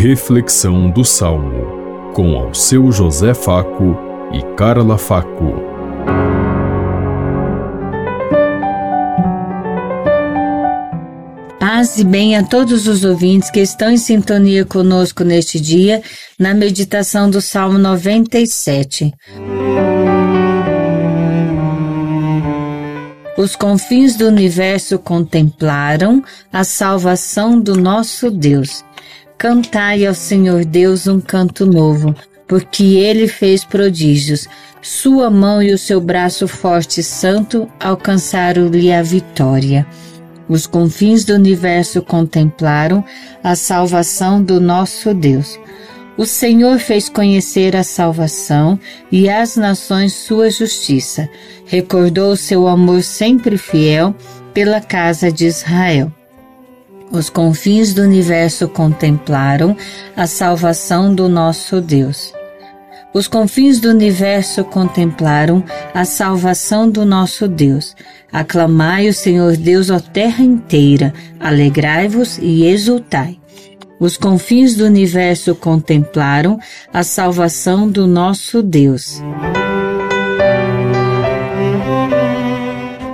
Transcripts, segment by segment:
Reflexão do Salmo, com ao seu José Faco e Carla Faco. Paz e bem a todos os ouvintes que estão em sintonia conosco neste dia, na meditação do Salmo 97. Os confins do universo contemplaram a salvação do nosso Deus. Cantai ao Senhor Deus um canto novo, porque ele fez prodígios. Sua mão e o seu braço forte e santo alcançaram-lhe a vitória. Os confins do universo contemplaram a salvação do nosso Deus. O Senhor fez conhecer a salvação e às nações sua justiça. Recordou seu amor sempre fiel pela casa de Israel. Os confins do universo contemplaram a salvação do nosso Deus. Os confins do universo contemplaram a salvação do nosso Deus. Aclamai o Senhor Deus, ó terra inteira, alegrai-vos e exultai. Os confins do universo contemplaram a salvação do nosso Deus.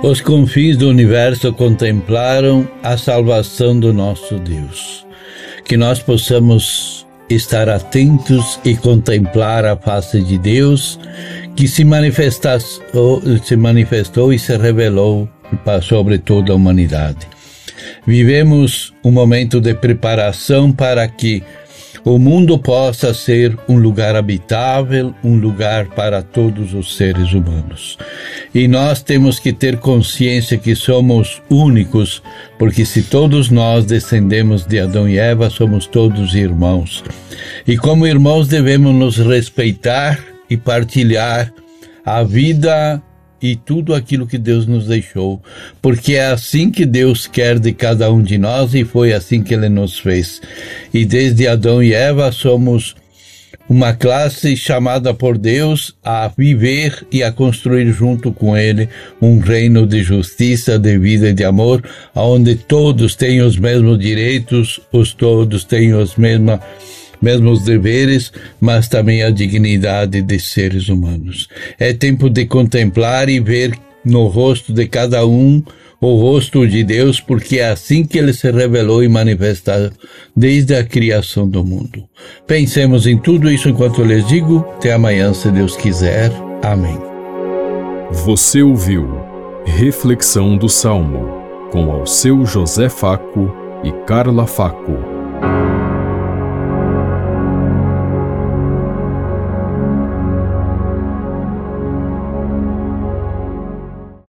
Os confins do universo contemplaram a salvação do nosso Deus. Que nós possamos estar atentos e contemplar a face de Deus que se, se manifestou e se revelou sobre toda a humanidade. Vivemos um momento de preparação para que o mundo possa ser um lugar habitável, um lugar para todos os seres humanos. E nós temos que ter consciência que somos únicos, porque se todos nós descendemos de Adão e Eva, somos todos irmãos. E como irmãos devemos nos respeitar e partilhar a vida e tudo aquilo que Deus nos deixou, porque é assim que Deus quer de cada um de nós e foi assim que Ele nos fez. E desde Adão e Eva somos uma classe chamada por Deus a viver e a construir junto com Ele um reino de justiça, de vida e de amor, onde todos têm os mesmos direitos, os todos têm os mesmos mesmos deveres, mas também a dignidade de seres humanos. É tempo de contemplar e ver no rosto de cada um o rosto de Deus, porque é assim que ele se revelou e manifestou desde a criação do mundo. Pensemos em tudo isso enquanto eu lhes digo. Até amanhã, se Deus quiser. Amém. Você ouviu Reflexão do Salmo com ao seu José Faco e Carla Faco.